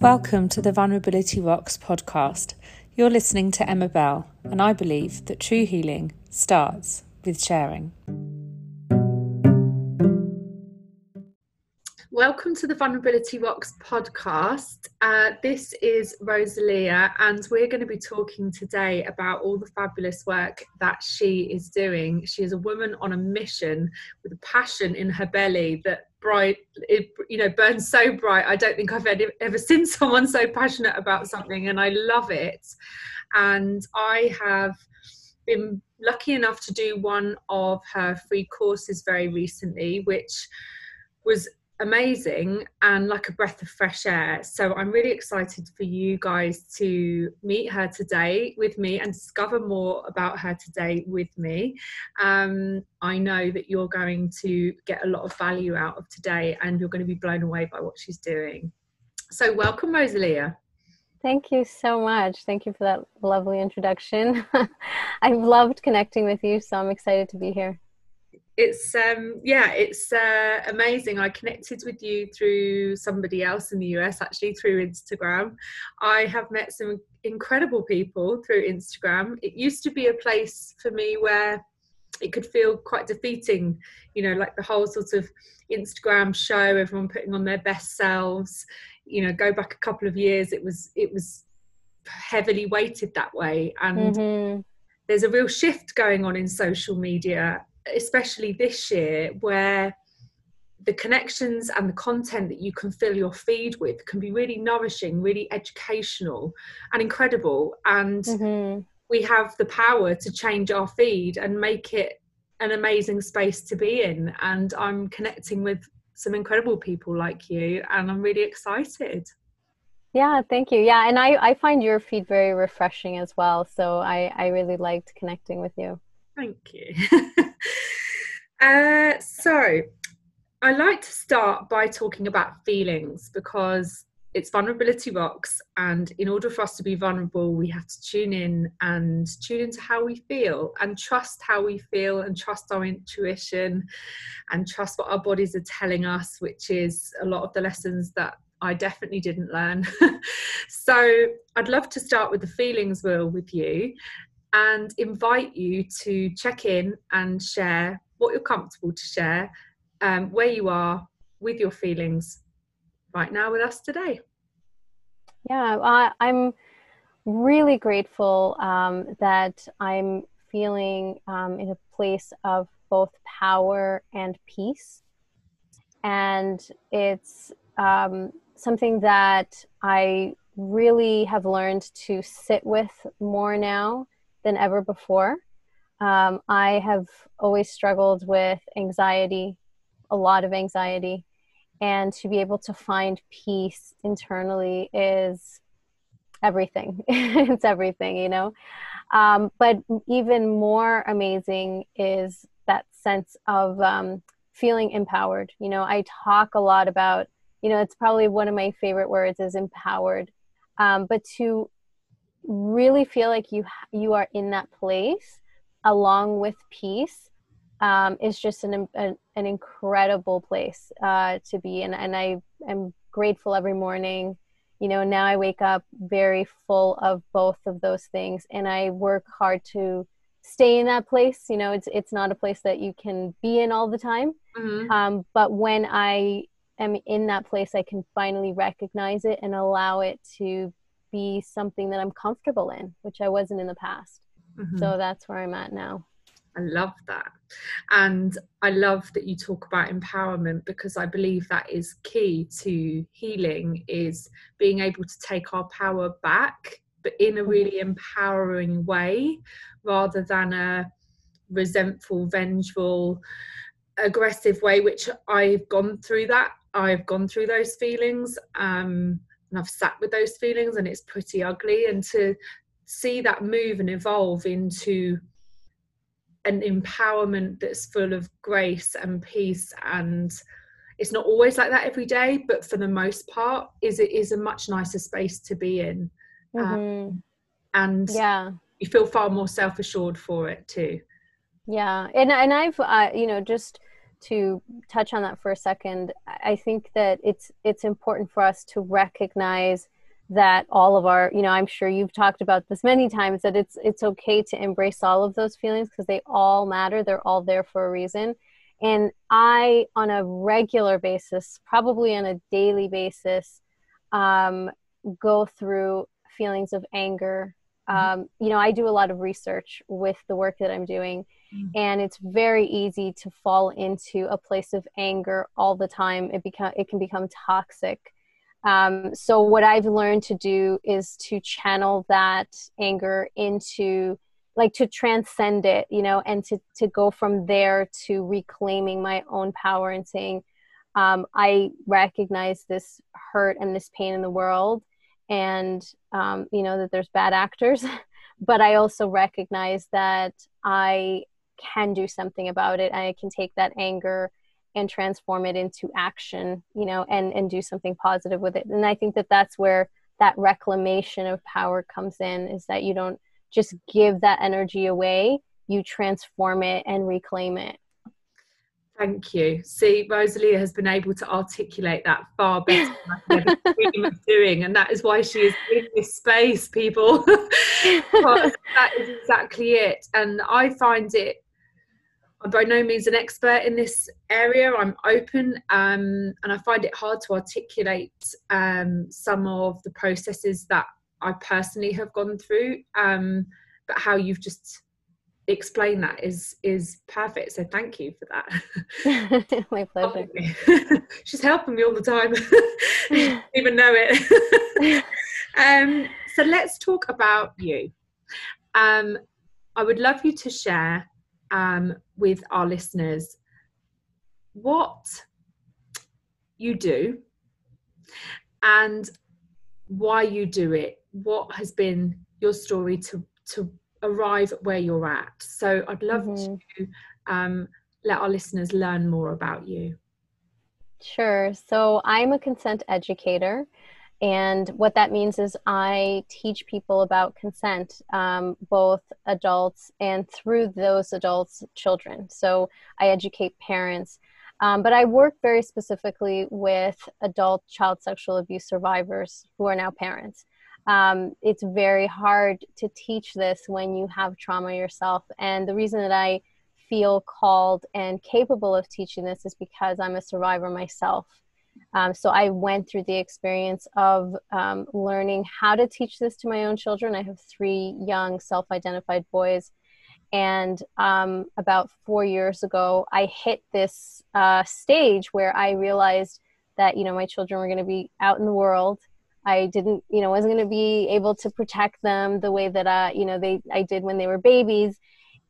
Welcome to the Vulnerability Rocks podcast. You're listening to Emma Bell, and I believe that true healing starts with sharing. Welcome to the Vulnerability Rocks podcast. Uh, this is Rosalia, and we're going to be talking today about all the fabulous work that she is doing. She is a woman on a mission with a passion in her belly that bright it you know burns so bright i don't think i've ever, seen someone so passionate about something and i love it. And i have been lucky enough to do one of her free courses very recently which was amazing and like a breath of fresh air. So I'm really excited for you guys to meet her today with me and discover more about her today with me. Um, I know that you're going to get a lot of value out of today and you're going to be blown away by what she's doing. So, welcome, Rosalia. Thank you so much. Thank you for that lovely introduction. I've loved connecting with you, so I'm excited to be here it's um yeah it's uh, amazing. I connected with you through somebody else in the us actually through instagram. I have met some incredible people through instagram. It used to be a place for me where it could feel quite defeating you know like the whole sort of instagram show everyone putting on their best selves. You know go back a couple of years it was it was heavily weighted that way. And mm-hmm. there's a real shift going on in social media especially this year where the connections and the content that you can fill your feed with can be really nourishing, really educational, and incredible. And mm-hmm. we have the power to change our feed and make it an amazing space to be in. And I'm connecting with some incredible people like you, and I'm really excited. Yeah, thank you. Yeah, and I, I find your feed very refreshing as well. So I, I really liked connecting with you. Thank you. uh, so, I like to start by talking about feelings because it's vulnerability rocks and in order for us to be vulnerable we have to tune in and tune into how we feel and trust how we feel and trust our intuition and trust what our bodies are telling us which is a lot of the lessons that I definitely didn't learn. so I'd love to start with the feelings wheel with you and invite you to check in and share what you're comfortable to share, um, where you are with your feelings right now with us today. Yeah, I, am really grateful um, that I'm feeling um, in a place of both power and peace. And it's um, something that I really have learned to sit with more now than ever before. Um, I have always struggled with anxiety, a lot of anxiety, and to be able to find peace internally is everything. it's everything, you know. Um, but even more amazing is that sense of um, feeling empowered. You know, I talk a lot about, you know, it's probably one of my favorite words is empowered. Um, but to really feel like you you are in that place along with peace um, is just an, an, an incredible place uh, to be. In and i am grateful every morning. You know now i wake up very full of both of those things and i work hard to stay in that place. You know it's it's not a place that you can be in all the time. Mm-hmm. um, but when i am in that place i can finally recognize it and allow it to be something that I'm comfortable in, which I wasn't in the past. Mm-hmm. So that's where I'm at now. I love that. And I love that you talk about empowerment because I believe that is key to healing is being able to take our power back but in a really mm-hmm. empowering way rather than a resentful, vengeful, aggressive way which I've gone through that. I've gone through those feelings. Um, and I've sat with those feelings and it's pretty ugly. And to see that move and evolve into an empowerment that's full of grace and peace and it's not always like that every day but for the most part is it is a much nicer space to be in. Um, mm-hmm. um, and yeah. you feel far more self-assured for it too. Yeah. And and i've uh, you know just to touch on that for a second, I think that it's it's important for us to recognize that all of our, you know, I'm sure you've talked about this many times that it's it's okay to embrace all of those feelings because they all matter. They're all there for a reason. And I, on a regular basis, probably on a daily basis, um, go through feelings of anger. Mm-hmm. Um, you know, I do a lot of research with the work that I'm doing, mm-hmm. and it's very easy to fall into a place of anger all the time. It become it can become toxic. Um, so what I've learned to do is to channel that anger into like to transcend it, you know, and to to go from there to reclaiming my own power and saying, um, I recognize this hurt and this pain in the world, and um, you know that there's bad actors, but I also recognize that I can do something about it, I can take that anger and transform it into action, you know, and and do something positive with it. And I think that that's where that reclamation of power comes in, is that you don't just give that energy away, you transform it and reclaim it. Thank you. See, Rosalia has been able to articulate that far better than I ever dream of doing, and that is why she is in this space, people. that is exactly it. And I find it. I'm by no means an expert in this area. I'm open, um, and I find it hard to articulate um, some of the processes that I personally have gone through. Um, but how you've just explain that is is perfect so thank you for that. My pleasure. she's helping me all the time. Even know it. Um, so let's talk about you. Um, i would love you to share um, with our listeners what you do and why you do it. What has been your story to to arrive at where you're at. So I'd love mm-hmm. to um, let our listeners learn more about you. Sure. So I'm a consent educator. And what that means is I teach people about consent, um, both adults and through those adults, children. So I educate parents. Um, but I work very specifically with adult child sexual abuse survivors who are now parents um, it's very hard to teach this when you have trauma yourself. And the reason that I feel called and capable of teaching this is because I'm a survivor myself. Um, so I went through the experience of um, learning how to teach this to my own children. I have three young self identified boys. And um, about four years ago, I hit this uh, stage where I realized that, you know, my children were going to be out in the world I didn't, you know, wasn't going to be able to protect them the way that, uh, you know, they I did when they were babies,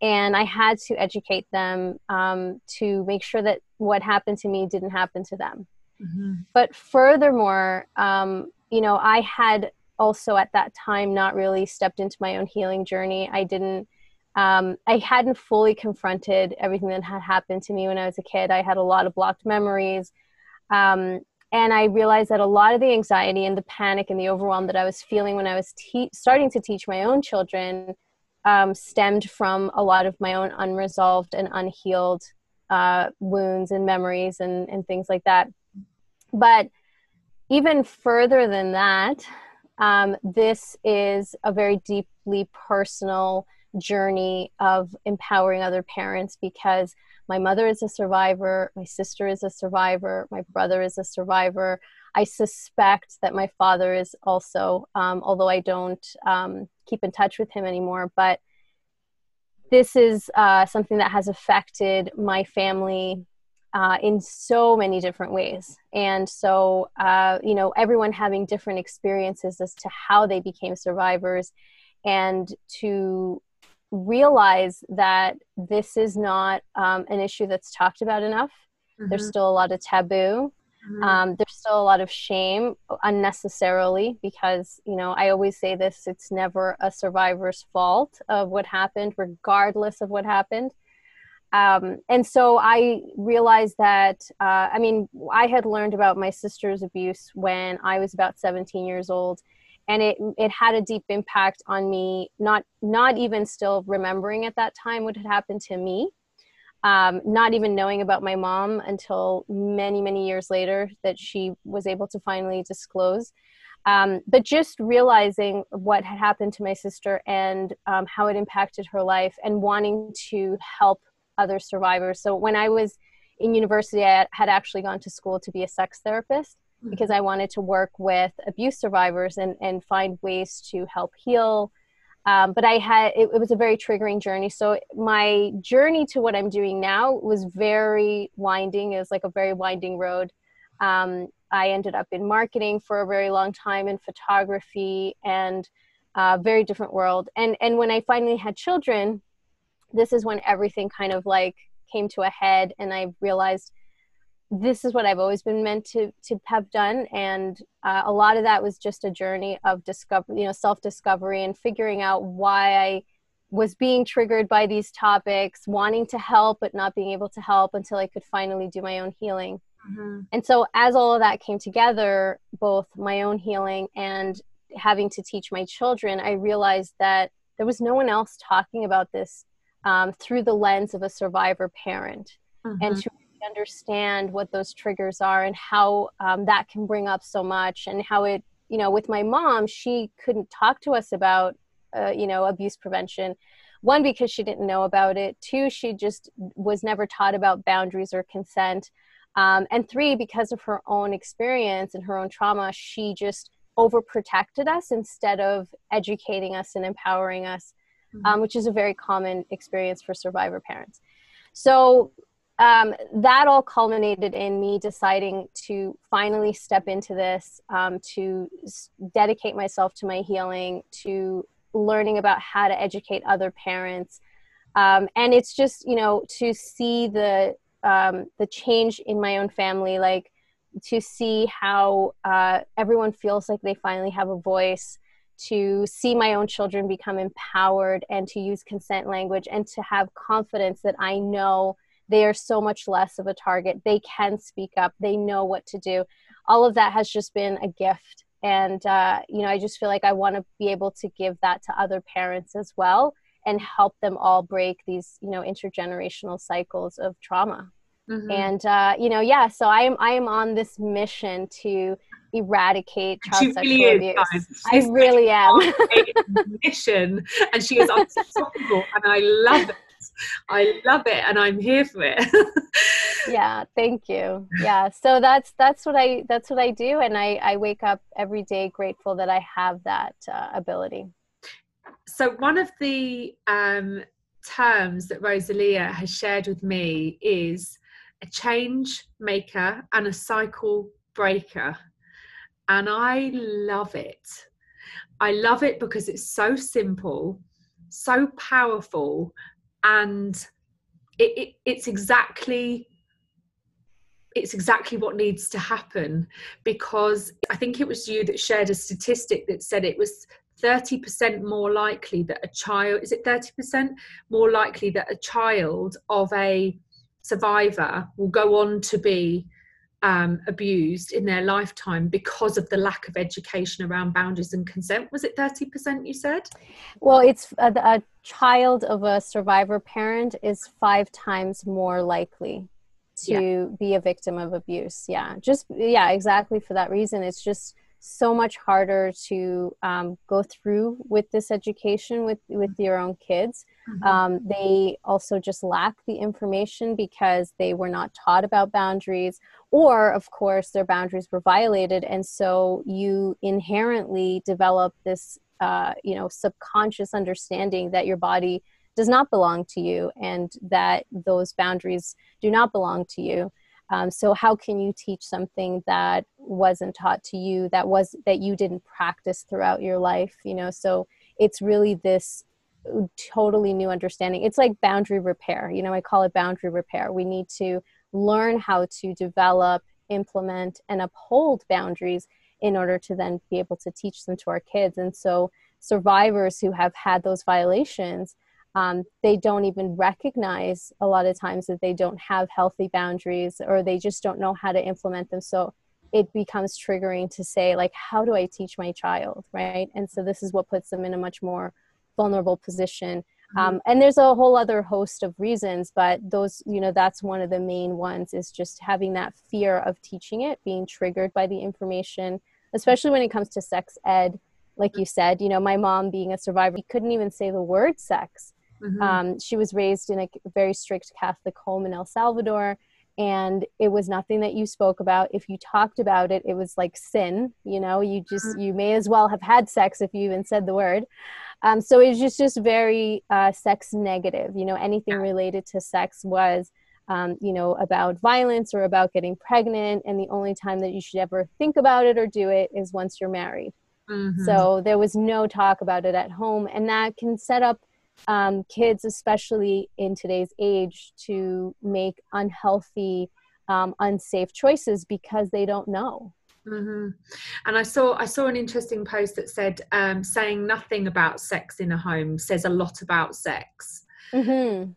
and I had to educate them um, to make sure that what happened to me didn't happen to them. Mm-hmm. But furthermore, um, you know, I had also at that time not really stepped into my own healing journey. I didn't. Um, I hadn't fully confronted everything that had happened to me when I was a kid. I had a lot of blocked memories. Um, and i realized that a lot of the anxiety and the panic and the overwhelm that i was feeling when i was te- starting to teach my own children um, stemmed from a lot of my own unresolved and unhealed uh, wounds and memories and, and things like that. But even further than that um, this is a very deeply personal journey of empowering other parents because my mother is a survivor, my sister is a survivor, my brother is a survivor. I suspect that my father is also, um, although I don't um, keep in touch with him anymore. But this is uh, something that has affected my family uh, in so many different ways. And so, uh, you know, everyone having different experiences as to how they became survivors and to realize that this is not um, an issue that's talked about enough. Mm-hmm. There's still a lot of taboo. Mm-hmm. Um, there's still a lot of shame unnecessarily because, you know, I always say this it's never a survivor's fault of what happened, regardless of what happened. Um, and so I realized that, uh, I mean, I had learned about my sister's abuse when I was about 17 years old and it it had a deep impact on me not not even still remembering at that time what had happened to me um, not even knowing about my mom until many, many years later that she was able to finally disclose. Um, but just realizing what had happened to my sister and um, how it impacted her life and wanting to help other survivors. So when I was in university, I had actually gone to school to be a sex therapist because I wanted to work with abuse survivors and, and find ways to help heal um, but I had it, it, was a very triggering journey. So my journey to what I'm doing now was very winding. It was like a very winding road. Um, I ended up in marketing for a very long time, in photography, and a uh, very different world. And and when I finally had children, this is when everything kind of like came to a head, and I realized this is what I've always been meant to to have done, and uh, a lot of that was just a journey of discovery, you know, self discovery and figuring out why I was being triggered by these topics, wanting to help but not being able to help until I could finally do my own healing. Mm-hmm. And so, as all of that came together, both my own healing and having to teach my children, I realized that there was no one else talking about this um, through the lens of a survivor parent. Mm-hmm. And to understand what those triggers are and how um, that can bring up so much and how it you know with my mom she couldn't talk to us about uh, you know abuse prevention. One because she didn't know about it. Two she just was never taught about boundaries or consent. Um, and three because of her own experience and her own trauma she just overprotected us instead of educating us and empowering us mm-hmm. um, which is a very common experience for survivor parents. So um, that all culminated in me deciding to finally step into this, um, to s- dedicate myself to my healing, to learning about how to educate other parents. Um, and it's just, you know, to see the um, the change in my own family, like to see how uh, everyone feels like they finally have a voice, to see my own children become empowered and to use consent language and to have confidence that I know they are so much less of a target they can speak up they know what to do all of that has just been a gift and uh, you know i just feel like i want to be able to give that to other parents as well and help them all break these you know intergenerational cycles of trauma mm-hmm. and uh, you know yeah so i am i am on this mission to eradicate child she sexual really abuse. I really am. mission, and she is unstoppable, and I love it. I love it and I'm here for it. yeah, thank you. Yeah, so that's that's what I that's what I do and I I wake up every day grateful that I have that uh, ability. So one of the um, terms that Rosalia has shared with me is a change maker and a cycle breaker. And I love it. I love it because it's so simple, so powerful, and it, it, it's exactly it's exactly what needs to happen because I think it was you that shared a statistic that said it was 30% more likely that a child is it 30% more likely that a child of a survivor will go on to be um, abused in their lifetime because of the lack of education around boundaries and consent. Was it 30% you said? Well, it's a, a child of a survivor parent is five times more likely to yeah. be a victim of abuse. Yeah, just, yeah, exactly for that reason. It's just so much harder to um, go through with this education with with your own kids mm-hmm. um, they also just lack the information because they were not taught about boundaries or of course their boundaries were violated and so you inherently develop this uh, you know subconscious understanding that your body does not belong to you and that those boundaries do not belong to you. Um, so how can you teach something that wasn't taught to you that was that you didn't practice throughout your life you know? So it's really this totally new understanding. It's like boundary repair you know i call it boundary repair. We need to learn how to develop implement and uphold boundaries in order to then be able to teach them to our kids. And so survivors who have had those violations um, they don't even recognize a lot of times that they don't have healthy boundaries or they just don't know how to implement them. So it becomes triggering to say like how do i teach my child right? And so this is what puts them in a much more vulnerable position um, and there's a whole other host of reasons but those you know that's one of the main ones is just having that fear of teaching it being triggered by the information especially when it comes to sex ed. Like you said you know my mom being a survivor couldn't even say the word sex. Mm-hmm. um, she was raised in a very strict catholic home in el salvador and it was nothing that you spoke about. If you talked about it it was like sin you know you just mm-hmm. you may as well have had sex if you even said the word um, so it's just just very uh, sex negative you know anything related to sex was um, you know about violence or about getting pregnant and the only time that you should ever think about it or do it is once you're married mm-hmm. so there was no talk about it at home and that can set up um, kids, especially in today's age, to make unhealthy, um, unsafe choices because they don't know. Mm-hmm. And I saw I saw an interesting post that said um, saying nothing about sex in a home says a lot about sex. Mm-hmm.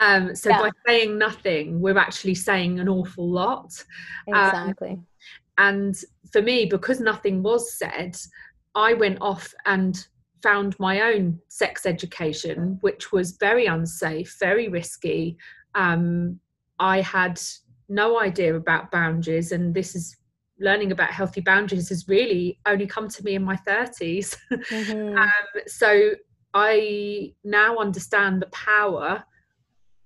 Um, so yeah. by saying nothing, we're actually saying an awful lot. Um, exactly. Um, and for me, because nothing was said, I went off and found my own sex education, which was very unsafe, very risky. Um, I had no idea about boundaries, and this is learning about healthy boundaries has really only come to me in my 30s. Mm-hmm. um, so I now understand the power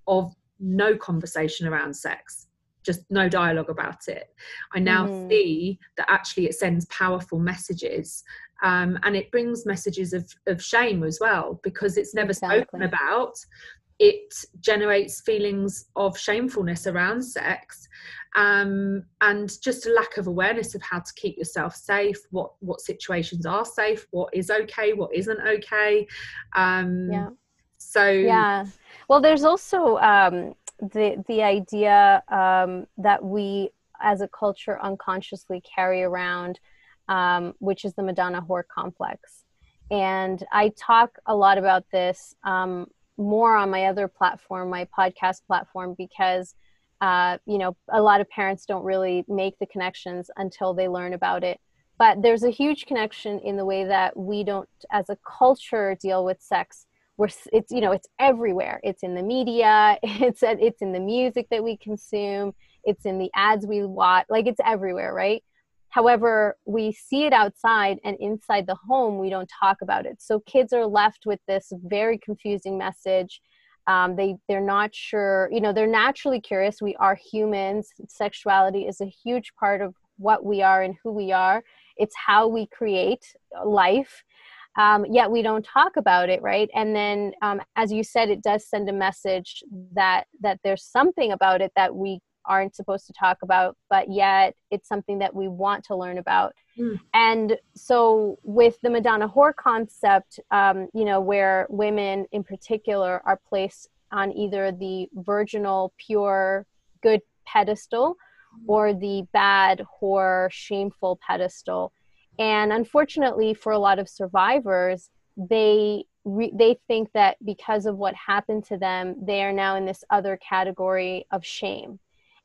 of no conversation around sex, just no dialogue about it. I now mm-hmm. see that actually it sends powerful messages um, and it brings messages of, of shame as well because it's never exactly. spoken about it generates feelings of shamefulness around sex um, and just a lack of awareness of how to keep yourself safe what what situations are safe what is okay what isn't okay um, yeah so yeah well there's also um, the the idea um, that we as a culture unconsciously carry around um, which is the Madonna whore complex. And I talk a lot about this um, more on my other platform, my podcast platform, because uh, you know a lot of parents don't really make the connections until they learn about it. But there's a huge connection in the way that we don't, as a culture, deal with sex. Where it's you know it's everywhere. It's in the media. It's it's in the music that we consume. It's in the ads we watch. Like it's everywhere, right? However, we see it outside and inside the home, we don't talk about it. So kids are left with this very confusing message. Um, they they're not sure. You know, they're naturally curious. We are humans. Sexuality is a huge part of what we are and who we are. It's how we create life. Um, yet we don't talk about it right and then um, as you said it does send a message that that there's something about it that we aren't supposed to talk about, but yet it's something that we want to learn about. Mm. And so, with the Madonna whore concept, um, you know, where women in particular are placed on either the virginal, pure, good pedestal or the bad, whore, shameful pedestal. And unfortunately, for a lot of survivors, they re- they think that because of what happened to them, they are now in this other category of shame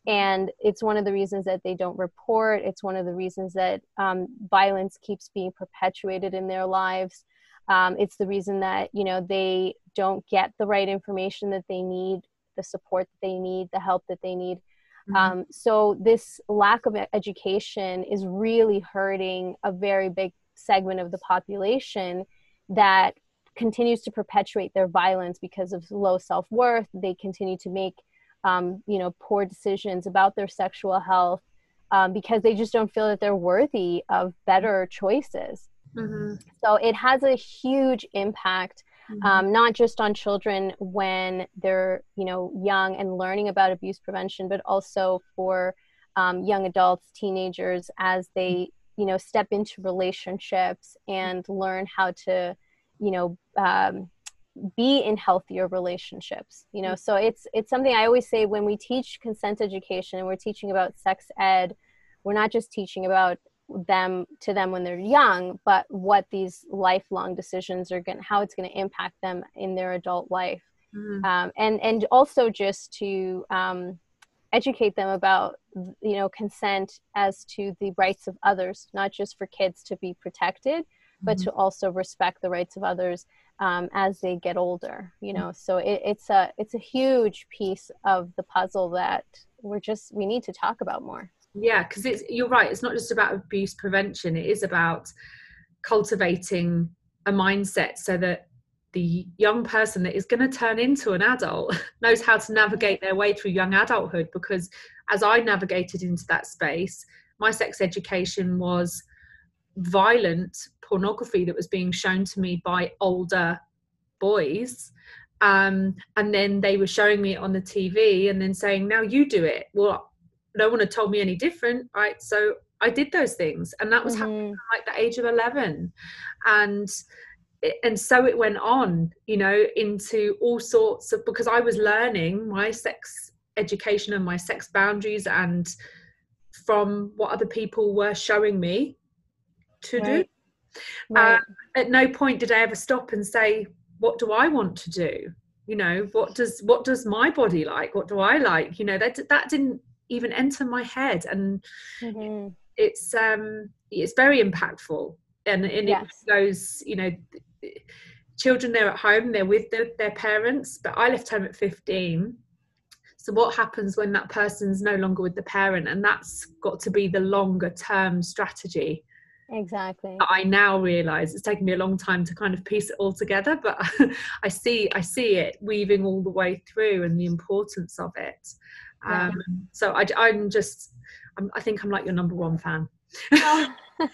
and it's one of the reasons that they don't report. It's one of the reasons that um, violence keeps being perpetuated in their lives. Um, it's the reason that you know they don't get the right information that they need the support that they need the help that they need. Mm-hmm. um, so this lack of education is really hurting a very big segment of the population that continues to perpetuate their violence because of low self-worth. They continue to make um, you know, poor decisions about their sexual health um, because they just don't feel that they're worthy of better choices. Mm-hmm. So it has a huge impact, mm-hmm. um, not just on children when they're you know young and learning about abuse prevention, but also for um, young adults, teenagers as they you know step into relationships and learn how to you know um, be in healthier relationships you know? So it's it's something i always say when we teach consent education and we're teaching about sex ed we're not just teaching about them to them when they're young but what these lifelong decisions are going how it's going to impact them in their adult life. Mm-hmm. um, and and also just to um, educate them about you know consent as to the rights of others not just for kids to be protected but Mm-hmm. to also respect the rights of others um, as they get older. You know, so it, it's a it's a huge piece of the puzzle that we're just we need to talk about more. yeah because it's you're right it's not just about abuse prevention it is about cultivating a mindset so that the young person that is going to turn into an adult knows how to navigate their way through young adulthood because as i navigated into that space my sex education was violent pornography that was being shown to me by older boys. Um, and then they were showing me it on the tv and then saying now you do it. Well no one had told me any different right? So i did those things and that was happening Mhm. at like the age of 11 and and so it went on you know into all sorts of because i was learning my sex education and my sex boundaries and from what other people were showing me to do Right. Right. at no point did I ever stop and say, "What do I want to do?" You know, what does what does my body like? What do I like? You know, that that didn't even enter my head, and Mhm. it's um it's very impactful, and and Yes. it goes, you know, children they're at home, they're with their, their parents, but I left home at fifteen. So what happens when that person's no longer with the parent, and that's got to be the longer term strategy. Exactly. I now realize it's taken me a long time to kind of piece it all together, but I see I see it weaving all the way through and the importance of it. Yeah. Um, so I, I'm just I'm, I think I'm like your number one fan. Oh.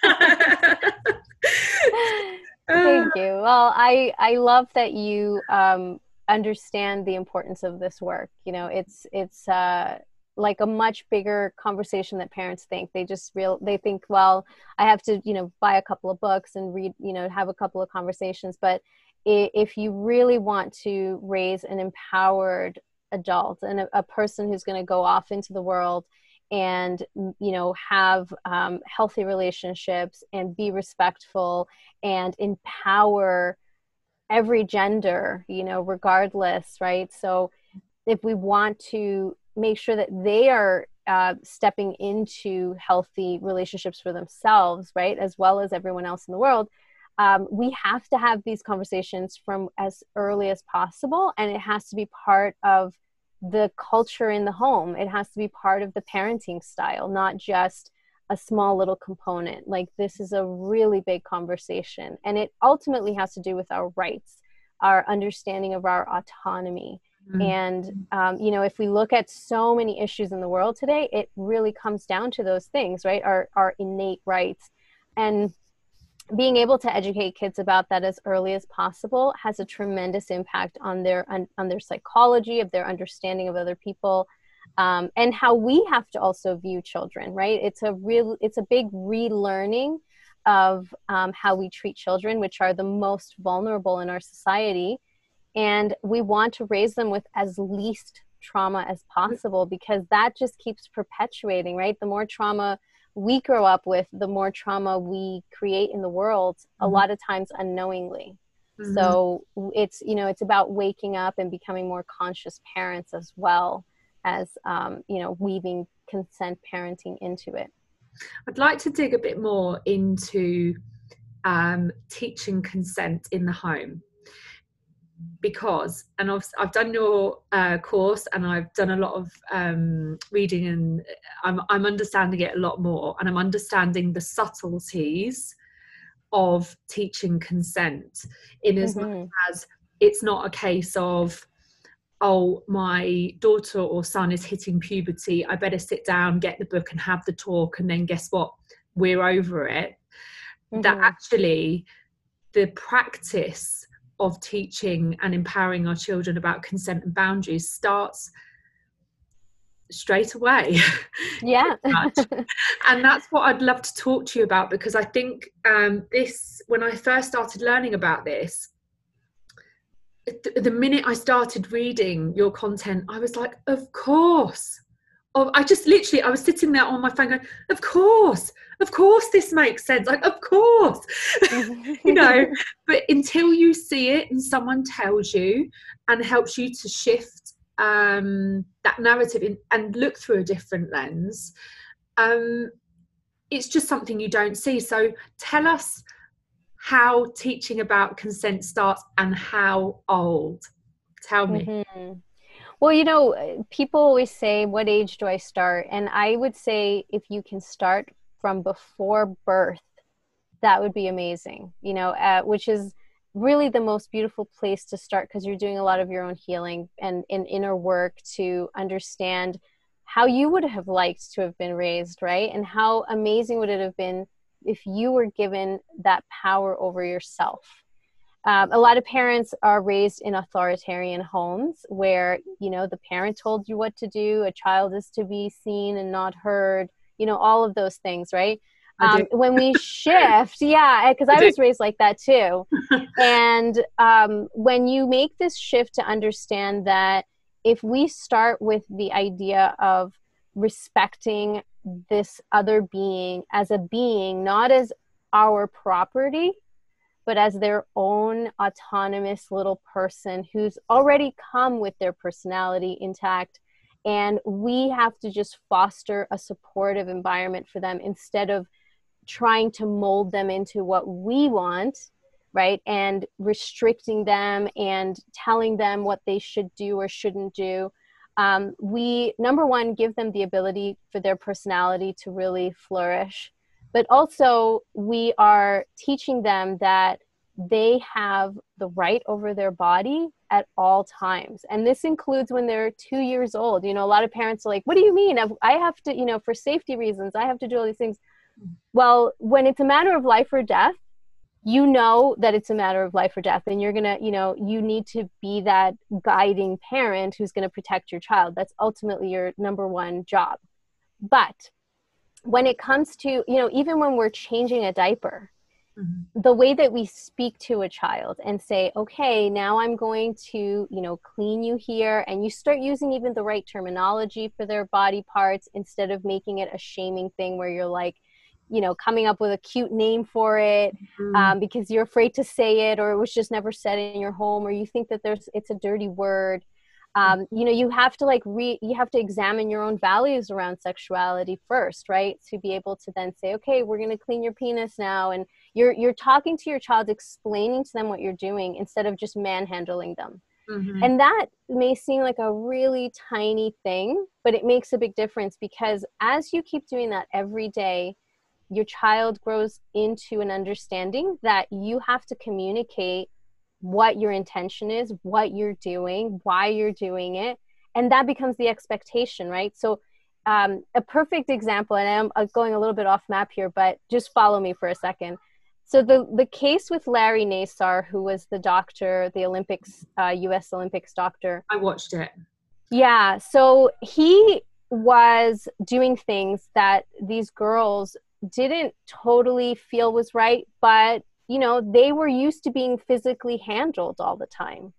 Thank you. Well, I I love that you um, understand the importance of this work. You know, it's it's uh, like a much bigger conversation that parents think. They just real they think, well, I have to you know buy a couple of books and read you know have a couple of conversations. But if you really want to raise an empowered adult and a, a person who's going to go off into the world and you know have um, healthy relationships and be respectful and empower every gender you know regardless right so if we want to make sure that they are uh, stepping into healthy relationships for themselves right as well as everyone else in the world um, we have to have these conversations from as early as possible and it has to be part of the culture in the home. It has to be part of the parenting style not just a small little component. Like this is a really big conversation and it ultimately has to do with our rights our understanding of our autonomy Mm. and um, you know if we look at so many issues in the world today it really comes down to those things right? Our our innate rights. And being able to educate kids about that as early as possible has a tremendous impact on their on, on their psychology of their understanding of other people um, and how we have to also view children right? It's a real it's a big relearning of um, how we treat children which are the most vulnerable in our society and we want to raise them with as least trauma as possible because that just keeps perpetuating right the more trauma we grow up with the more trauma we create in the world a Mhm. lot of times unknowingly Mhm. so it's you know it's about waking up and becoming more conscious parents as well as um, you know weaving consent parenting into it I'd like to dig a bit more into um, teaching consent in the home because, and I've, I've done your uh, course and I've done a lot of um, reading and I'm, I'm understanding it a lot more and I'm understanding the subtleties of teaching consent in as much Mhm. as it's not a case of oh my daughter or son is hitting puberty i better sit down get the book and have the talk and then guess what we're over it that Mhm. actually the practice of teaching and empowering our children about consent and boundaries starts straight away. Yeah. And that's what I'd love to talk to you about because I think um, this, when I first started learning about this, th- the minute I started reading your content, I was like, of course. Oh, I just literally, I was sitting there on my phone going, of course, of course, this makes sense. Like, of course, you know. But until you see it and someone tells you and helps you to shift um, that narrative in, and look through a different lens, um, it's just something you don't see. So tell us how teaching about consent starts and how old. Tell me. Mm-hmm. Well, you know, people always say, What age do I start? And I would say if you can start from before birth, that would be amazing, you know, uh, which is really the most beautiful place to start because you're doing a lot of your own healing and in inner work to understand how you would have liked to have been raised, right? And how amazing would it have been if you were given that power over yourself. Um, a lot of parents are raised in authoritarian homes where you know the parent told you what to do a child is to be seen and not heard you know all of those things right? Um, when we shift yeah because I, I was raised like that too. And um, when you make this shift to understand that if we start with the idea of respecting this other being as a being, not as our property, but as their own autonomous little person who's already come with their personality intact. And we have to just foster a supportive environment for them instead of trying to mold them into what we want, right? And restricting them and telling them what they should do or shouldn't do um, we number one give them the ability for their personality to really flourish but also we are teaching them that they have the right over their body at all times. And this includes when they're two years old. You know a lot of parents are like what do you mean? I have to you know for safety reasons i have to do all these things. Well when it's a matter of life or death you know that it's a matter of life or death and you're going to you know you need to be that guiding parent who's going to protect your child. That's ultimately your number one job. But when it comes to you know even when we're changing a diaper mm-hmm. the way that we speak to a child and say okay now i'm going to you know clean you here and you start using even the right terminology for their body parts instead of making it a shaming thing where you're like you know coming up with a cute name for it mm-hmm. um, because you're afraid to say it or it was just never said in your home or you think that there's it's a dirty word um, you know you have to like re you have to examine your own values around sexuality first right to be able to then say okay we're going to clean your penis now and you're you're talking to your child explaining to them what you're doing instead of just manhandling them mm-hmm. and that may seem like a really tiny thing but it makes a big difference because as you keep doing that every day your child grows into an understanding that you have to communicate what your intention is, what you're doing, why you're doing it, and that becomes the expectation, right? So, um, a perfect example, and I'm going a little bit off map here, but just follow me for a second. So the the case with Larry Nassar, who was the doctor, the Olympics, uh, U.S. Olympics doctor. I watched it. Yeah, so he was doing things that these girls didn't totally feel was right, but you know, they were used to being physically handled all the time.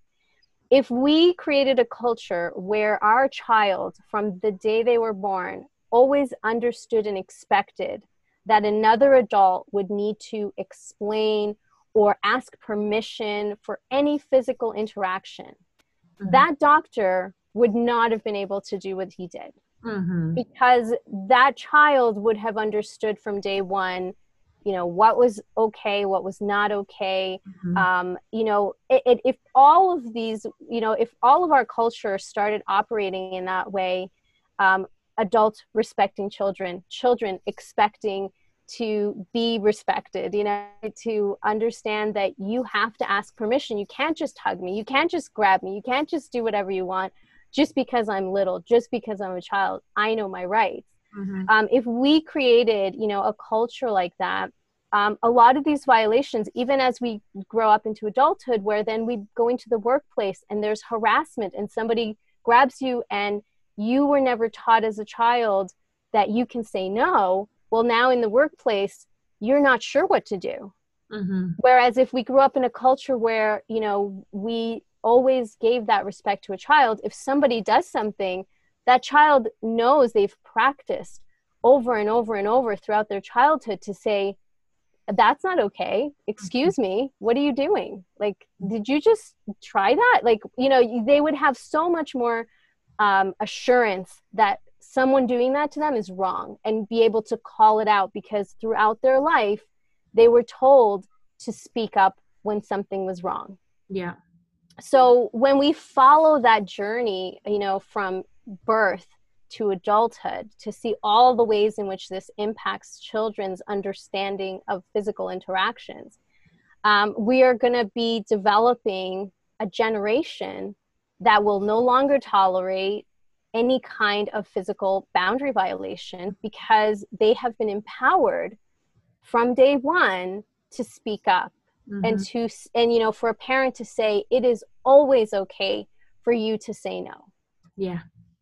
If we created a culture where our child, from the day they were born, always understood and expected that another adult would need to explain or ask permission for any physical interaction, mm-hmm. that doctor would not have been able to do what he did mm-hmm. because that child would have understood from day one you know what was okay what was not okay mm-hmm. um, you know it, it, if all of these you know if all of our culture started operating in that way um, adults respecting children children expecting to be respected you know to understand that you have to ask permission you can't just hug me you can't just grab me you can't just do whatever you want just because I'm little, just because I'm a child, I know my rights. Mm-hmm. Um, if we created, you know, a culture like that, um, a lot of these violations, even as we grow up into adulthood, where then we go into the workplace and there's harassment and somebody grabs you and you were never taught as a child that you can say no. Well, now in the workplace, you're not sure what to do. Mm-hmm. Whereas if we grew up in a culture where, you know, we always gave that respect to a child if somebody does something that child knows they've practiced over and over and over throughout their childhood to say that's not okay excuse me what are you doing like did you just try that like you know they would have so much more um, assurance that someone doing that to them is wrong and be able to call it out because throughout their life they were told to speak up when something was wrong. Yeah. So when we follow that journey, you know, from birth to adulthood to see all the ways in which this impacts children's understanding of physical interactions, um, we are going to be developing a generation that will no longer tolerate any kind of physical boundary violation because they have been empowered from day one to speak up mm-hmm. and to and you know for a parent to say it is always okay for you to say no. Yeah.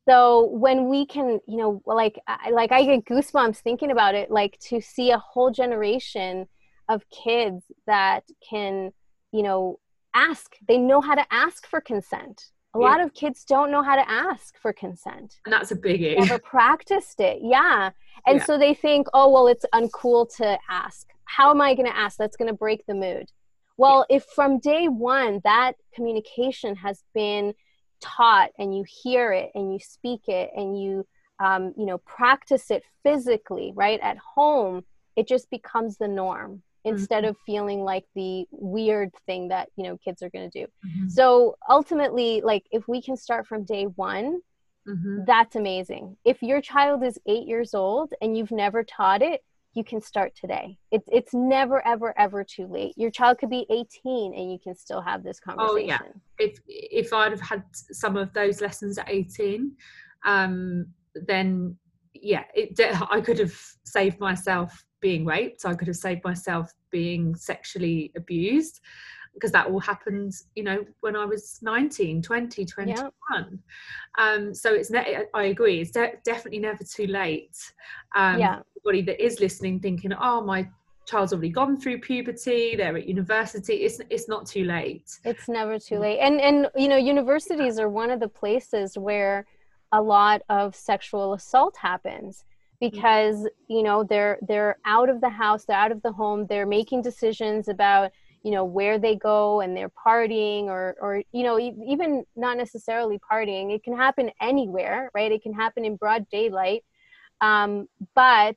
So when we can you know like I, like i get goosebumps thinking about it like to see a whole generation of kids that can you know ask. They know how to ask for consent a yeah. lot of kids don't know how to ask for consent. And that's a biggie. Never practiced it. Yeah. And yeah. so they think oh well it's uncool to ask. How am i going to ask? That's going to break the mood. Well yeah. if from day one that communication has been taught and you hear it and you speak it and you um, you know practice it physically right at home it just becomes the norm instead mm-hmm. of feeling like the weird thing that you know kids are going to do mm-hmm. so ultimately like if we can start from day one mm-hmm. that's amazing if your child is eight years old and you've never taught it you can start today it's it's never ever ever too late your child could be 18 and you can still have this conversation oh yeah if if i'd have had some of those lessons at 18 um then yeah it i could have saved myself being raped i could have saved myself being sexually abused because that all happened you know when i was 19 20 21 yeah. um so it's ne- i agree it's de- definitely never too late. Um yeah. anybody that is listening thinking oh my child's already gone through puberty they're at university it's it's not too late. It's never too late. And and you know universities are one of the places where a lot of sexual assault happens because you know they're they're out of the house they're out of the home they're making decisions about you know where they go and they're partying or or you know even not necessarily partying. It can happen anywhere right? It can happen in broad daylight. Um, but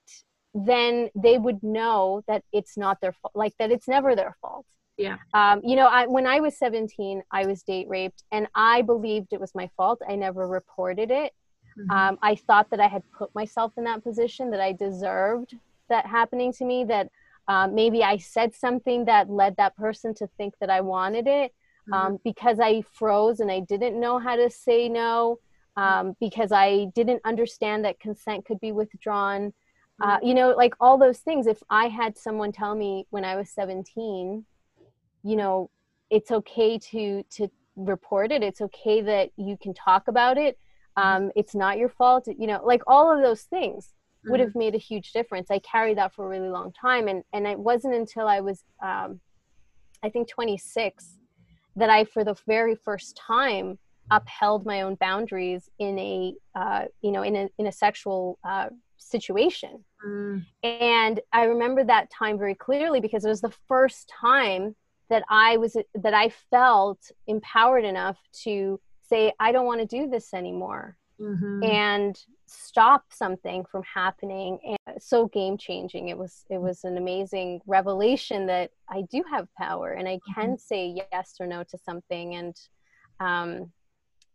then they would know that it's not their fault like that it's never their fault. Yeah. Um, you know I, when i was 17 i was date raped and i believed it was my fault. I never reported it Mm-hmm. Um, I thought that I had put myself in that position, that I deserved that happening to me, that um, maybe I said something that led that person to think that I wanted it mm-hmm. um, because I froze and I didn't know how to say no, um, because I didn't understand that consent could be withdrawn. Uh, mm-hmm. you know, like all those things. If I had someone tell me when I was 17, you know, it's okay to to report it. It's okay that you can talk about it um, it's not your fault you know like all of those things mm-hmm. would have made a huge difference i carried that for a really long time and and it wasn't until i was um, i think 26 that i for the very first time upheld my own boundaries in a uh, you know in a in a sexual uh, situation mm. and i remember that time very clearly because it was the first time that i was that i felt empowered enough to say i don't want to do this anymore mm-hmm. and stop something from happening and so game changing it was it was an amazing revelation that i do have power and i can mm-hmm. say yes or no to something and um,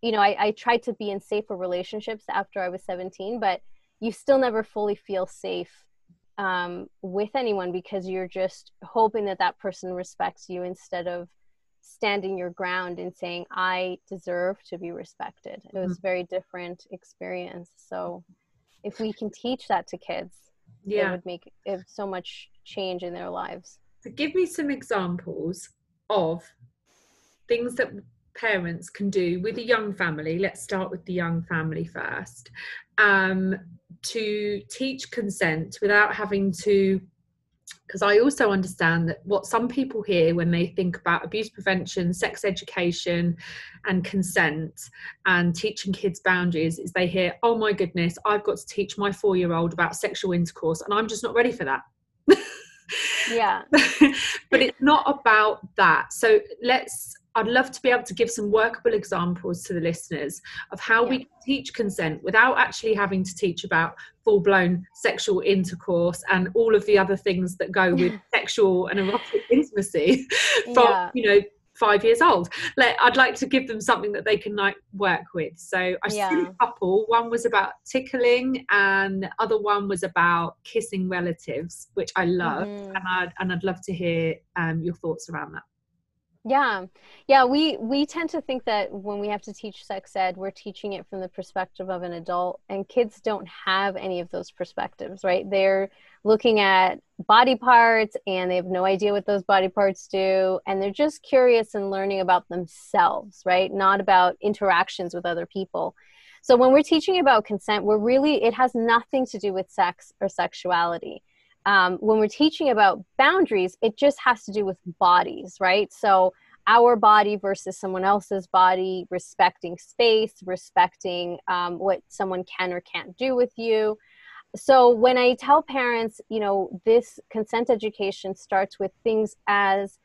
you know I, I tried to be in safer relationships after i was 17 but you still never fully feel safe um, with anyone because you're just hoping that that person respects you instead of standing your ground and saying i deserve to be respected. It was a mm-hmm. very different experience. So if we can teach that to kids yeah. it would make it so much change in their lives. So give me some examples of things that parents can do with a young family. Let's start with the young family first. Um, to teach consent without having to because I also understand that what some people hear when they think about abuse prevention, sex education, and consent and teaching kids boundaries is they hear, oh my goodness, I've got to teach my four year old about sexual intercourse, and I'm just not ready for that. yeah. but it's not about that. So let's I'd love to be able to give some workable examples to the listeners of how yeah. we teach consent without actually having to teach about full blown sexual intercourse and all of the other things that go with sexual and erotic intimacy from, yeah. you know, five years old. Like, I'd like to give them something that they can like work with. So I yeah. see a couple. One was about tickling, and the other one was about kissing relatives, which I love, mm. and I'd and I'd love to hear um, your thoughts around that yeah. Yeah we we tend to think that when we have to teach sex ed we're teaching it from the perspective of an adult and kids don't have any of those perspectives right? They're looking at body parts and they have no idea what those body parts do and they're just curious and learning about themselves right? Not about interactions with other people. So when we're teaching about consent we're really it has nothing to do with sex or sexuality um, when we're teaching about boundaries, it just has to do with bodies, right? So our body versus someone else's body, respecting space, respecting um, what someone can or can't do with you. So when I tell parents, you know, this consent education starts with things as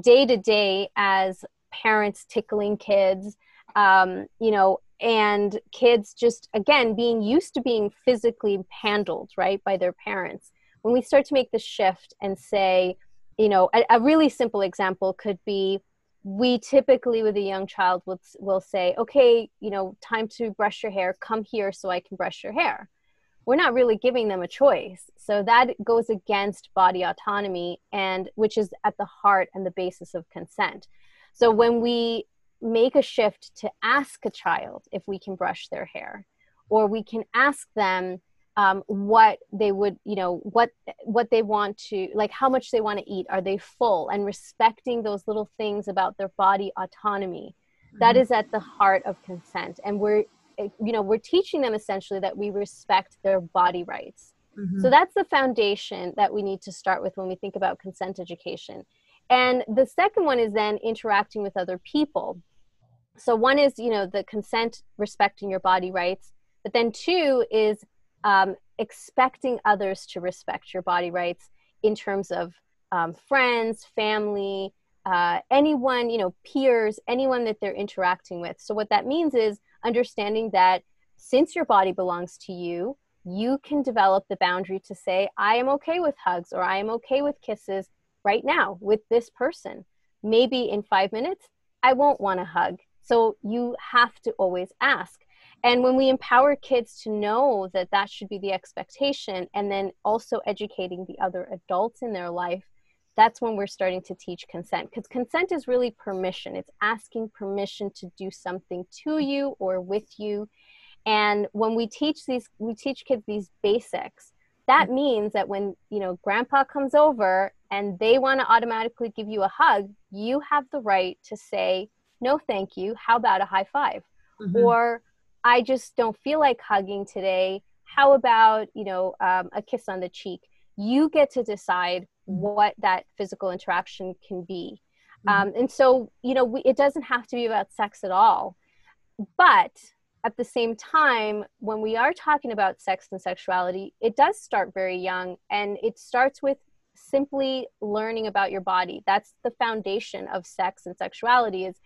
day to day as parents tickling kids, um, you know, and kids just again being used to being physically handled right by their parents when we start to make the shift and say, you know, a, a really simple example could be we typically with a young child will, will say, okay, you know, time to brush your hair, come here so I can brush your hair. We're not really giving them a choice. So that goes against body autonomy and which is at the heart and the basis of consent. So when we make a shift to ask a child if we can brush their hair, or we can ask them um, what they would you know what what they want to like how much they want to eat. Are they full? And respecting those little things about their body autonomy. Mm-hmm. that is at the heart of consent. And we're you know we're teaching them essentially that we respect their body rights. Mm-hmm. so that's the foundation that we need to start with when we think about consent education. And the second one is then interacting with other people. So one is you know the consent respecting your body rights. But then two is um, expecting others to respect your body rights in terms of um, friends, family, uh, anyone, you know, peers, anyone that they're interacting with. So, what that means is understanding that since your body belongs to you, you can develop the boundary to say, I am okay with hugs or I am okay with kisses right now with this person. Maybe in five minutes, I won't want to hug. So, you have to always ask and when we empower kids to know that that should be the expectation and then also educating the other adults in their life that's when we're starting to teach consent. Because consent is really permission. It's asking permission to do something to you or with you. And when we teach these we teach kids these basics that means that when you know grandpa comes over and they want to automatically give you a hug you have the right to say no thank you. How about a high 5 mm-hmm. or I just don't feel like hugging today. How about, you know, um, a kiss on the cheek? You get to decide mm-hmm. what that physical interaction can be. Mm-hmm. Um, and so, you know, we, it doesn't have to be about sex at all. But at the same time, when we are talking about sex and sexuality, it does start very young and it starts with simply learning about your body. That's the foundation of sex and sexuality is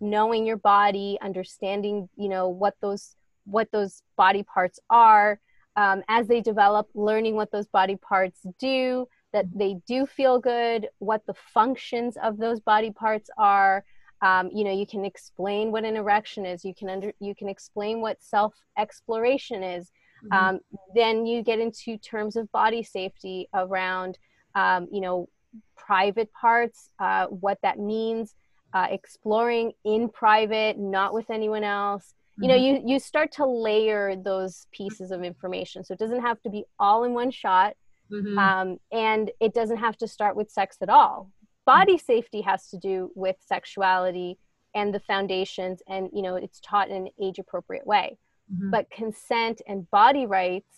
knowing your body understanding you know what those what those body parts are um, as they develop learning what those body parts do that they do feel good what the functions of those body parts are. Um, you know you can explain what an erection is. You can under you can explain what self exploration is. Mm-hmm. um, then you get into terms of body safety around um, you know private parts uh, what that means uh, exploring in private, not with anyone else. Mm-hmm. You know, mm-hmm. you you start to layer those pieces of information, so it doesn't have to be all in one shot, mm-hmm. um, and it doesn't have to start with sex at all. Body mm-hmm. safety has to do with sexuality and the foundations, and you know, it's taught in an age appropriate way. Mm-hmm. But consent and body rights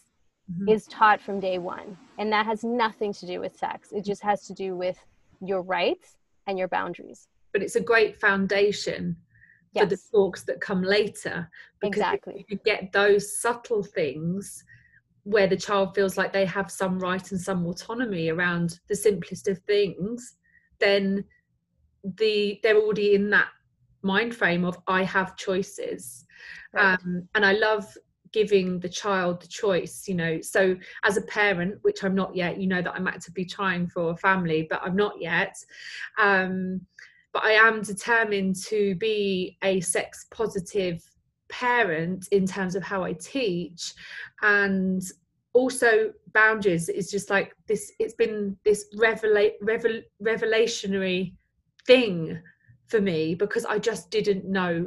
mm-hmm. is taught from day one, and that has nothing to do with sex. It just has to do with your rights and your boundaries but it's a great foundation yes. for the talks that come later because exactly. you get those subtle things where the child feels like they have some right and some autonomy around the simplest of things then the they're already in that mind frame of I have choices. Right. Um, and I love giving the child the choice you know so as a parent which i'm not yet you know that i'm actively trying for a family but i'm not yet um but i am determined to be a sex positive parent in terms of how i teach and also boundaries is just like this it's been this revela- revel- revelationary thing for me because i just didn't know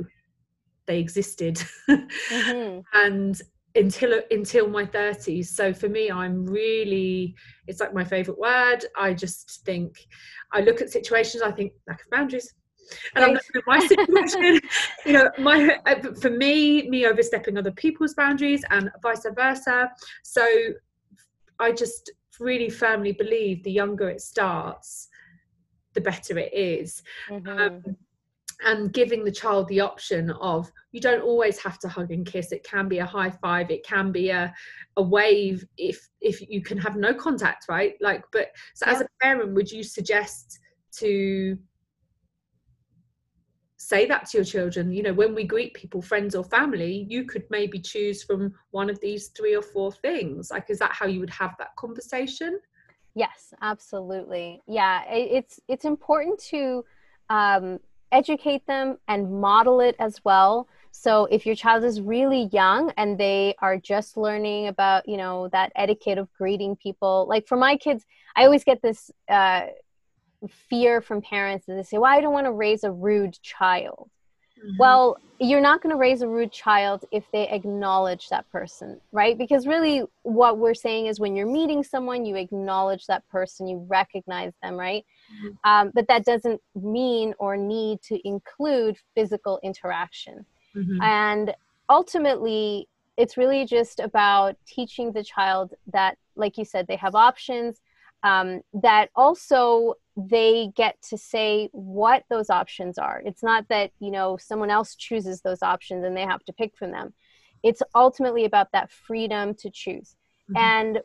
they existed mm-hmm. and until until my 30s so for me i'm really it's like my favorite word i just think i look at situations i think lack of boundaries and I'm looking at my situation, you know, my uh, for me, me overstepping other people's boundaries and vice versa. So I just really firmly believe the younger it starts, the better it is. Mm-hmm. Um, and giving the child the option of you don't always have to hug and kiss. It can be a high five. It can be a, a wave if if you can have no contact right? Like but so yeah. as a parent would you suggest to say that to your children? You know when we greet people friends or family you could maybe choose from one of these three or four things. Like is that how you would have that conversation? Yes absolutely. Yeah it's it's important to um, educate them and model it as well so if your child is really young and they are just learning about you know that etiquette of greeting people like for my kids i always get this uh, fear from parents that they say well i don't want to raise a rude child Mm-hmm. Well, you're not going to raise a rude child if they acknowledge that person, right? Because really, what we're saying is when you're meeting someone, you acknowledge that person, you recognize them, right? Um, but that doesn't mean or need to include physical interaction. Mm-hmm. And ultimately, it's really just about teaching the child that, like you said, they have options um, that also they get to say what those options are. It's not that, you know, someone else chooses those options and they have to pick from them. It's ultimately about that freedom to choose. Mm-hmm. And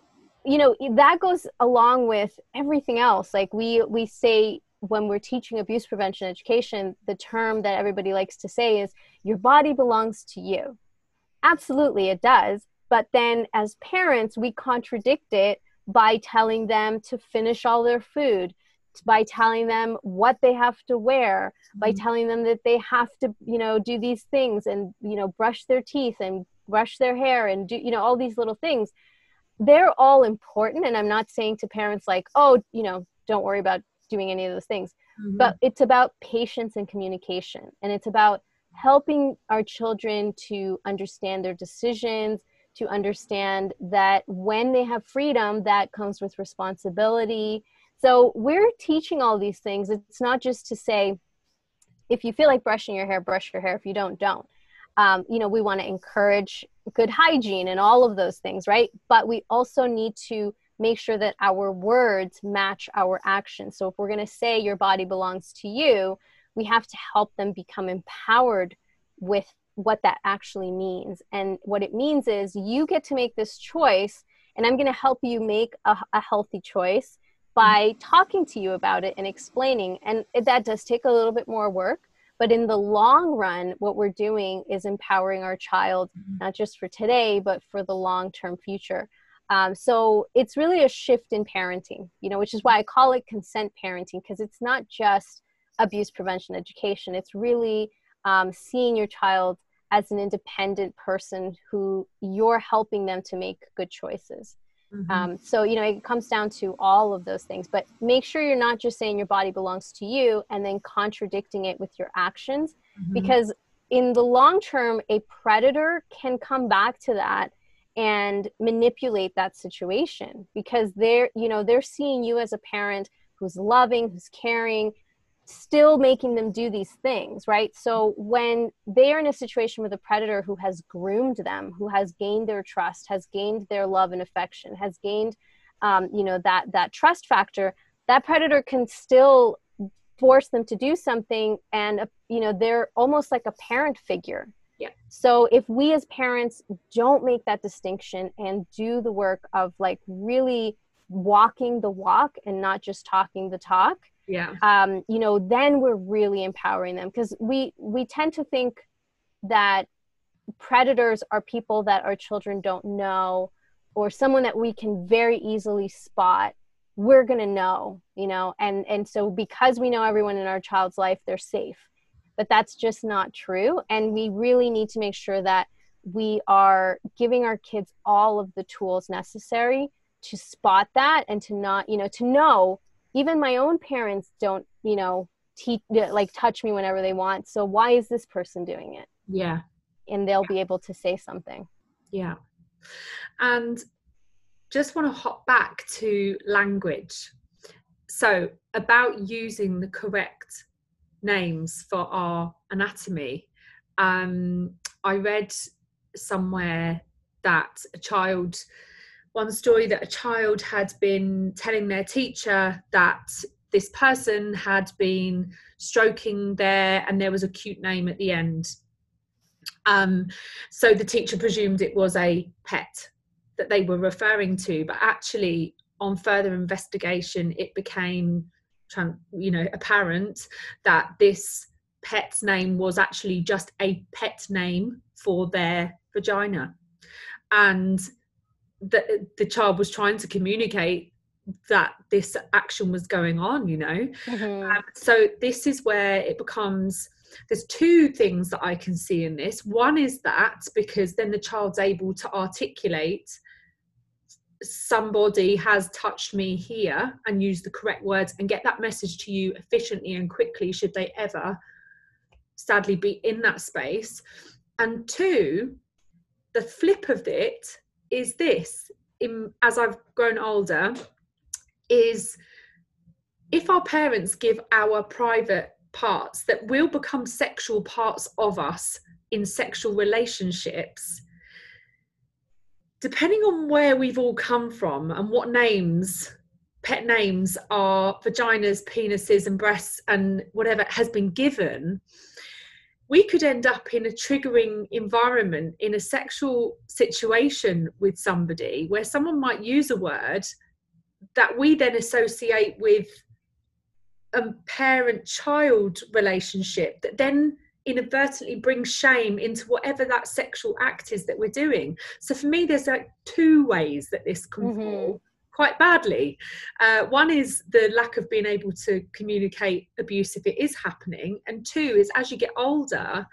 you know, that goes along with everything else. Like we we say when we're teaching abuse prevention education, the term that everybody likes to say is your body belongs to you. Absolutely it does, but then as parents, we contradict it by telling them to finish all their food, by telling them what they have to wear, by mm-hmm. telling them that they have to, you know, do these things and, you know, brush their teeth and brush their hair and do, you know, all these little things. They're all important. And I'm not saying to parents like, oh, you know, don't worry about doing any of those things. Mm-hmm. But it's about patience and communication. And it's about helping our children to understand their decisions, to understand that when they have freedom, that comes with responsibility. So we're teaching all these things. It's not just to say, if you feel like brushing your hair, brush your hair. If you don't, don't. Um, you know, we want to encourage good hygiene and all of those things, right? But we also need to make sure that our words match our actions. So if we're going to say your body belongs to you, we have to help them become empowered with what that actually means. And what it means is you get to make this choice, and I'm going to help you make a, a healthy choice by talking to you about it and explaining. And that does take a little bit more work. But in the long run, what we're doing is empowering our child, mm-hmm. not just for today, but for the long term future. Um, so it's really a shift in parenting, you know, which is why I call it consent parenting, because it's not just abuse prevention education. It's really um, seeing your child as an independent person who you're helping them to make good choices. Mm-hmm. Um, so, you know, it comes down to all of those things, but make sure you're not just saying your body belongs to you and then contradicting it with your actions, mm-hmm. because in the long term, a predator can come back to that and manipulate that situation because they're, you know, they're seeing you as a parent who's loving, who's caring, still making them do these things, right? So when they are in a situation with a predator who has groomed them, who has gained their trust, has gained their love and affection, has gained, um, you know, that that trust factor, that predator can still force them to do something, and uh, you know, they're almost like a parent figure. Yeah. So if we as parents don't make that distinction and do the work of like really walking the walk and not just talking the talk yeah. Um, you know then we're really empowering them because we we tend to think that predators are people that our children don't know or someone that we can very easily spot. We're going to know you know and and so because we know everyone in our child's life they're safe. But that's just not true and we really need to make sure that we are giving our kids all of the tools necessary to spot that and to not you know to know even my own parents don't you know teach like touch me whenever they want. So why is this person doing it? Yeah. And they'll be able to say something. Yeah. And just want to hop back to language. So about using the correct names for our anatomy um, i read somewhere that a child one story that a child had been telling their teacher that this person had been stroking there and there was a cute name at the end. Um, so the teacher presumed it was a pet that they were referring to, but actually, on further investigation, it became, you know, apparent that this pet's name was actually just a pet name for their vagina, and the the child was trying to communicate that this action was going on you know mm-hmm. um, so this is where it becomes there's two things that I can see in this. One is that because then the child's able to articulate somebody has touched me here and use the correct words and get that message to you efficiently and quickly should they ever sadly be in that space and two the flip of it is this in, as i've grown older is if our parents give our private parts that will become sexual parts of us in sexual relationships depending on where we've all come from and what names pet names are vaginas penises and breasts and whatever has been given we could end up in a triggering environment in a sexual situation with somebody where someone might use a word that we then associate with a parent child relationship that then inadvertently brings shame into whatever that sexual act is that we're doing. So for me, there's like two ways that this can mm-hmm. fall quite badly. Uh, one is the lack of being able to communicate abuse if it is happening, and two is as you get older,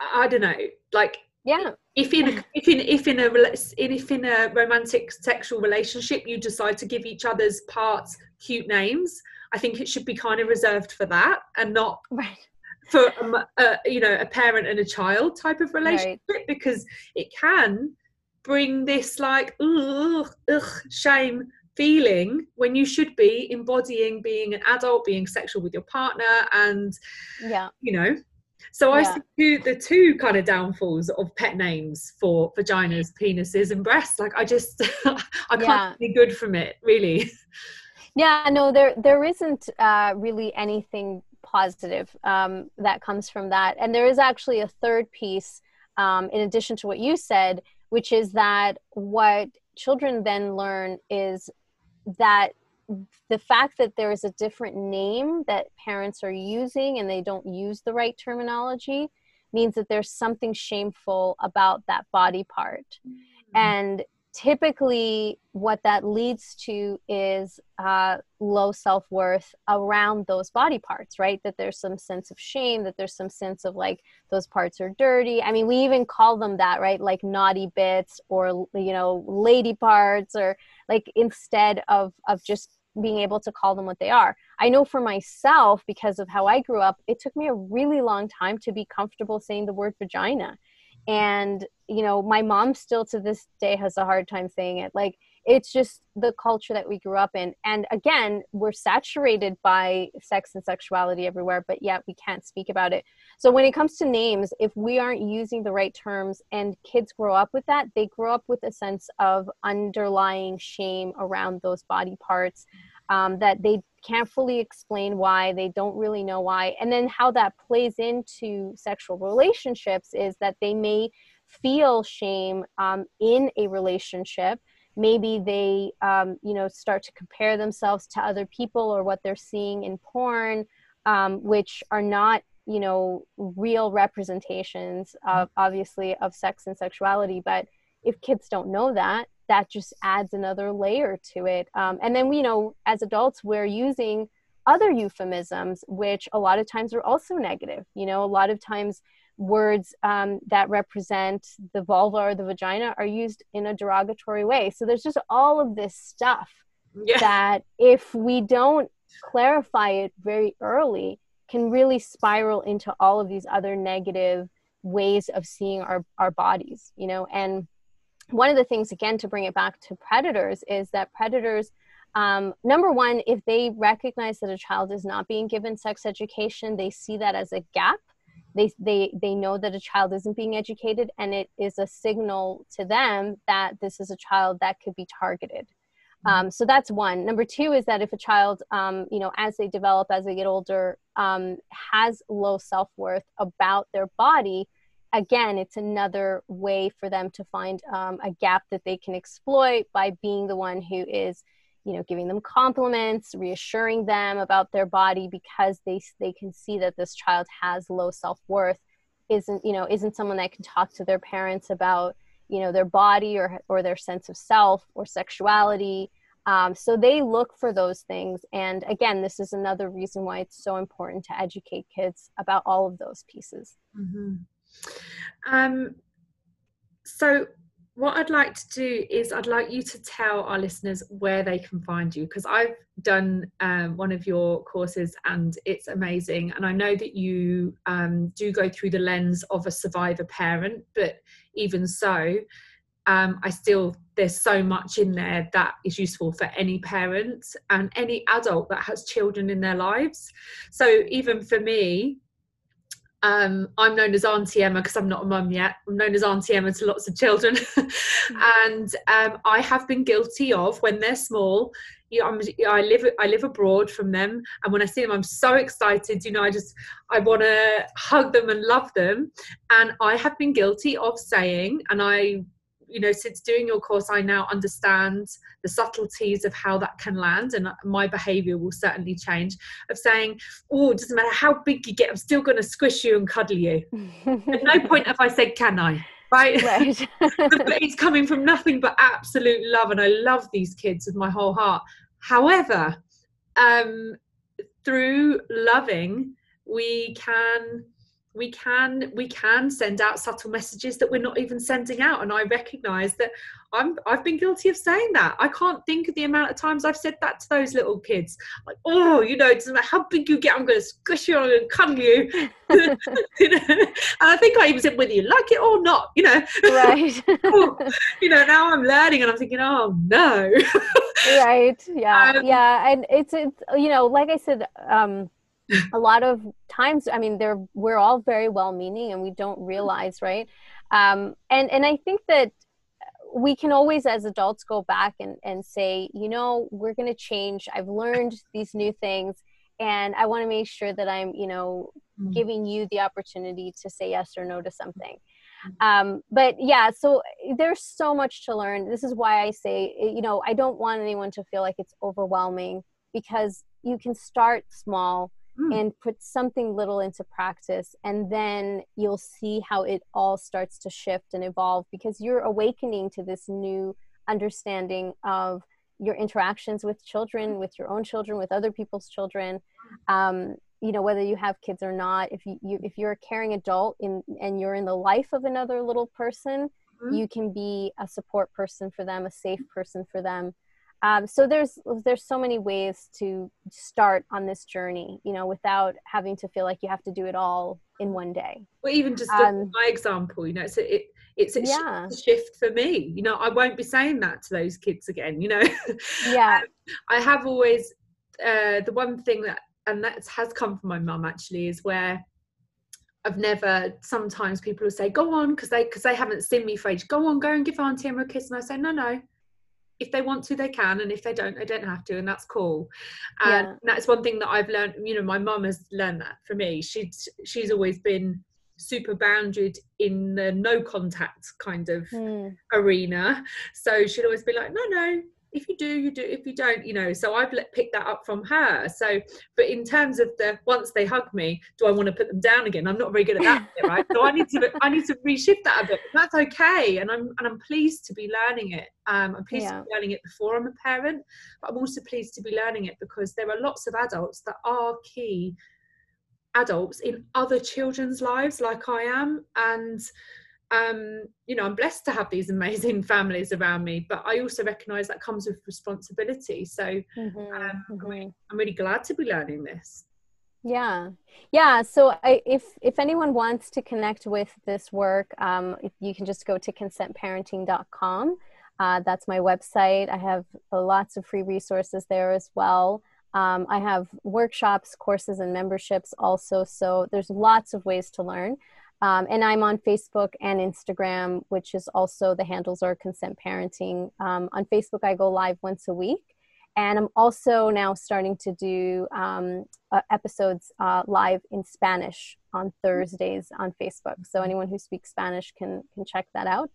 I don't know, like yeah if in a, if in if in a if in a romantic sexual relationship you decide to give each other's parts cute names i think it should be kind of reserved for that and not right. for a, a, you know a parent and a child type of relationship right. because it can bring this like ugh, ugh, shame feeling when you should be embodying being an adult being sexual with your partner and yeah you know so I see the two kind of downfalls of pet names for vaginas, penises, and breasts. Like I just I can't yeah. be good from it, really. Yeah, no, there there isn't uh, really anything positive um, that comes from that, and there is actually a third piece um, in addition to what you said, which is that what children then learn is that the fact that there is a different name that parents are using and they don't use the right terminology means that there's something shameful about that body part. Mm-hmm. And typically, what that leads to is uh, low self worth around those body parts, right? That there's some sense of shame, that there's some sense of like those parts are dirty. I mean, we even call them that, right? Like naughty bits or, you know, lady parts or like instead of, of just being able to call them what they are. I know for myself, because of how I grew up, it took me a really long time to be comfortable saying the word vagina. And, you know, my mom still to this day has a hard time saying it. Like, it's just the culture that we grew up in. And again, we're saturated by sex and sexuality everywhere, but yet we can't speak about it. So when it comes to names, if we aren't using the right terms and kids grow up with that, they grow up with a sense of underlying shame around those body parts um, that they can't fully explain why, they don't really know why. And then how that plays into sexual relationships is that they may feel shame um, in a relationship. Maybe they um, you know start to compare themselves to other people or what they're seeing in porn um, which are not you know real representations of obviously of sex and sexuality. But if kids don't know that that just adds another layer to it. Um, and then you know as adults we're using other euphemisms which a lot of times are also negative. You know a lot of times words um, that represent the vulva or the vagina are used in a derogatory way. So there's just all of this stuff yeah. that if we don't clarify it very early can really spiral into all of these other negative ways of seeing our, our bodies you know? And one of the things again to bring it back to predators is that predators um, number one if they recognize that a child is not being given sex education they see that as a gap. They they they know that a child isn't being educated and it is a signal to them that this is a child that could be targeted. Um, so that's one. Number two is that if a child, um, you know, as they develop, as they get older, um, has low self worth about their body, again, it's another way for them to find um, a gap that they can exploit by being the one who is, you know, giving them compliments, reassuring them about their body because they they can see that this child has low self worth, isn't you know isn't someone that can talk to their parents about you know their body or or their sense of self or sexuality. Um, so they look for those things. And again this is another reason why it's so important to educate kids about all of those pieces. Mm-hmm. Um, so what I'd like to do is I'd like you to tell our listeners where they can find you because I've done um, one of your courses and it's amazing. And I know that you um, do go through the lens of a survivor parent, but even so, um, I still there's so much in there that is useful for any parent and any adult that has children in their lives. So even for me, um, I'm known as Auntie Emma because I'm not a mum yet. I'm known as Auntie Emma to lots of children, and um, I have been guilty of when they're small. You know, i live I live abroad from them, and when I see them, I'm so excited. You know, I just I want to hug them and love them, and I have been guilty of saying, and I you know since doing your course i now understand the subtleties of how that can land and my behavior will certainly change of saying oh it doesn't matter how big you get i'm still going to squish you and cuddle you. At no point have i said can i? Right, right. it's coming from nothing but absolute love and i love these kids with my whole heart. However um through loving we can we can we can send out subtle messages that we're not even sending out. And i recognize that i'm i've been guilty of saying that. I can't think of the amount of times i've said that to those little kids. Like oh you know it doesn't matter how big you get i'm going to squish you i'm going to cuddle you. You know? And i think i even said whether you like it or not you know? Right. Oh, you know now i'm learning and i'm thinking oh no. Right. Yeah. Um, yeah. And it's it's you know like i said um a lot of times i mean they're we're all very well meaning and we don't realize right um, and and i think that we can always as adults go back and, and say you know we're going to change i've learned these new things and i want to make sure that i'm you know mm-hmm. giving you the opportunity to say yes or no to something mm-hmm. um, but yeah so there's so much to learn this is why i say you know i don't want anyone to feel like it's overwhelming because you can start small mm. and put something little into practice and then you'll see how it all starts to shift and evolve because you're awakening to this new understanding of your interactions with children with your own children with other people's children um, you know whether you have kids or not if you, you, if you're a caring adult in and you're in the life of another little person mm-hmm. you can be a support person for them a safe person for them um, so there's there's so many ways to start on this journey you know without having to feel like you have to do it all in one day well even just um, my example you know it's a, it, it's a yeah. shift for me you know i won't be saying that to those kids again you know yeah um, i have always uh, the one thing that and that has come from my mum actually is where I've never. Sometimes people will say, "Go on," because they because they haven't seen me for age. Go on, go and give Auntie Emma a kiss, and I say, "No, no, if they want to they can and if they don't they don't have to and that's cool and yeah. that's one thing that i've learned you know my mum has learned that for me she's she's always been super bounded in the no contact kind of mm. arena. So she'd always be like, no, no, if you do you do if you don't you know so i've picked that up from her. So but in terms of the once they hug me do i want to put them down again? I'm not very good at that bit, right? So i need to i need to reshift that a bit that's okay. And i'm and i'm pleased to be learning it. Um, i'm pleased yeah. to be learning it before i'm a parent but i'm also pleased to be learning it because there are lots of adults that are key adults in other children's lives like i am. And um, you know, I'm blessed to have these amazing families around me, but I also recognize that comes with responsibility. So mm-hmm, um, mm-hmm. I'm, really, I'm, really, glad to be learning this. Yeah, yeah. So I, if if anyone wants to connect with this work, um, you can just go to consentparenting.com. Uh, that's my website. I have lots of free resources there as well. Um, I have workshops, courses, and memberships also. So there's lots of ways to learn. Um, and I'm on Facebook and Instagram, which is also the handles are consent parenting. Um, on Facebook, I go live once a week. And I'm also now starting to do um, uh, episodes uh, live in Spanish on Thursdays on Facebook. So anyone who speaks Spanish can can check that out.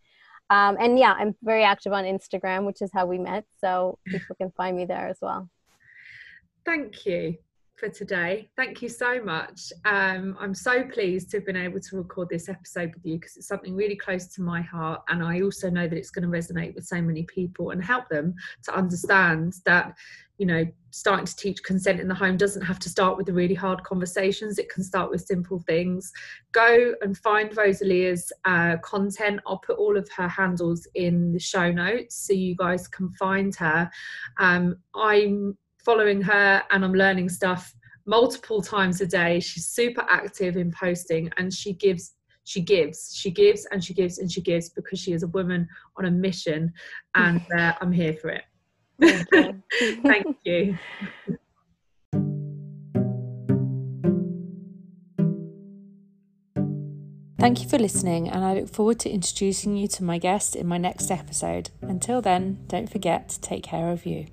Um, and yeah, I'm very active on Instagram, which is how we met. So people can find me there as well. Thank you for today. Thank you so much. Um, I'm so pleased to have been able to record this episode with you because it's something really close to my heart. And I also know that it's going to resonate with so many people and help them to understand that, you know, starting to teach consent in the home doesn't have to start with the really hard conversations. It can start with simple things. Go and find Rosalia's uh, content. I'll put all of her handles in the show notes so you guys can find her. Um, I'm following her and I'm learning stuff multiple times a day. She's super active in posting and she gives she gives she gives and she gives and she gives because she is a woman on a mission and uh, i'm here for it thank you, thank you. Thank you for listening, and I look forward to introducing you to my guest in my next episode. Until then, don't forget to take care of you.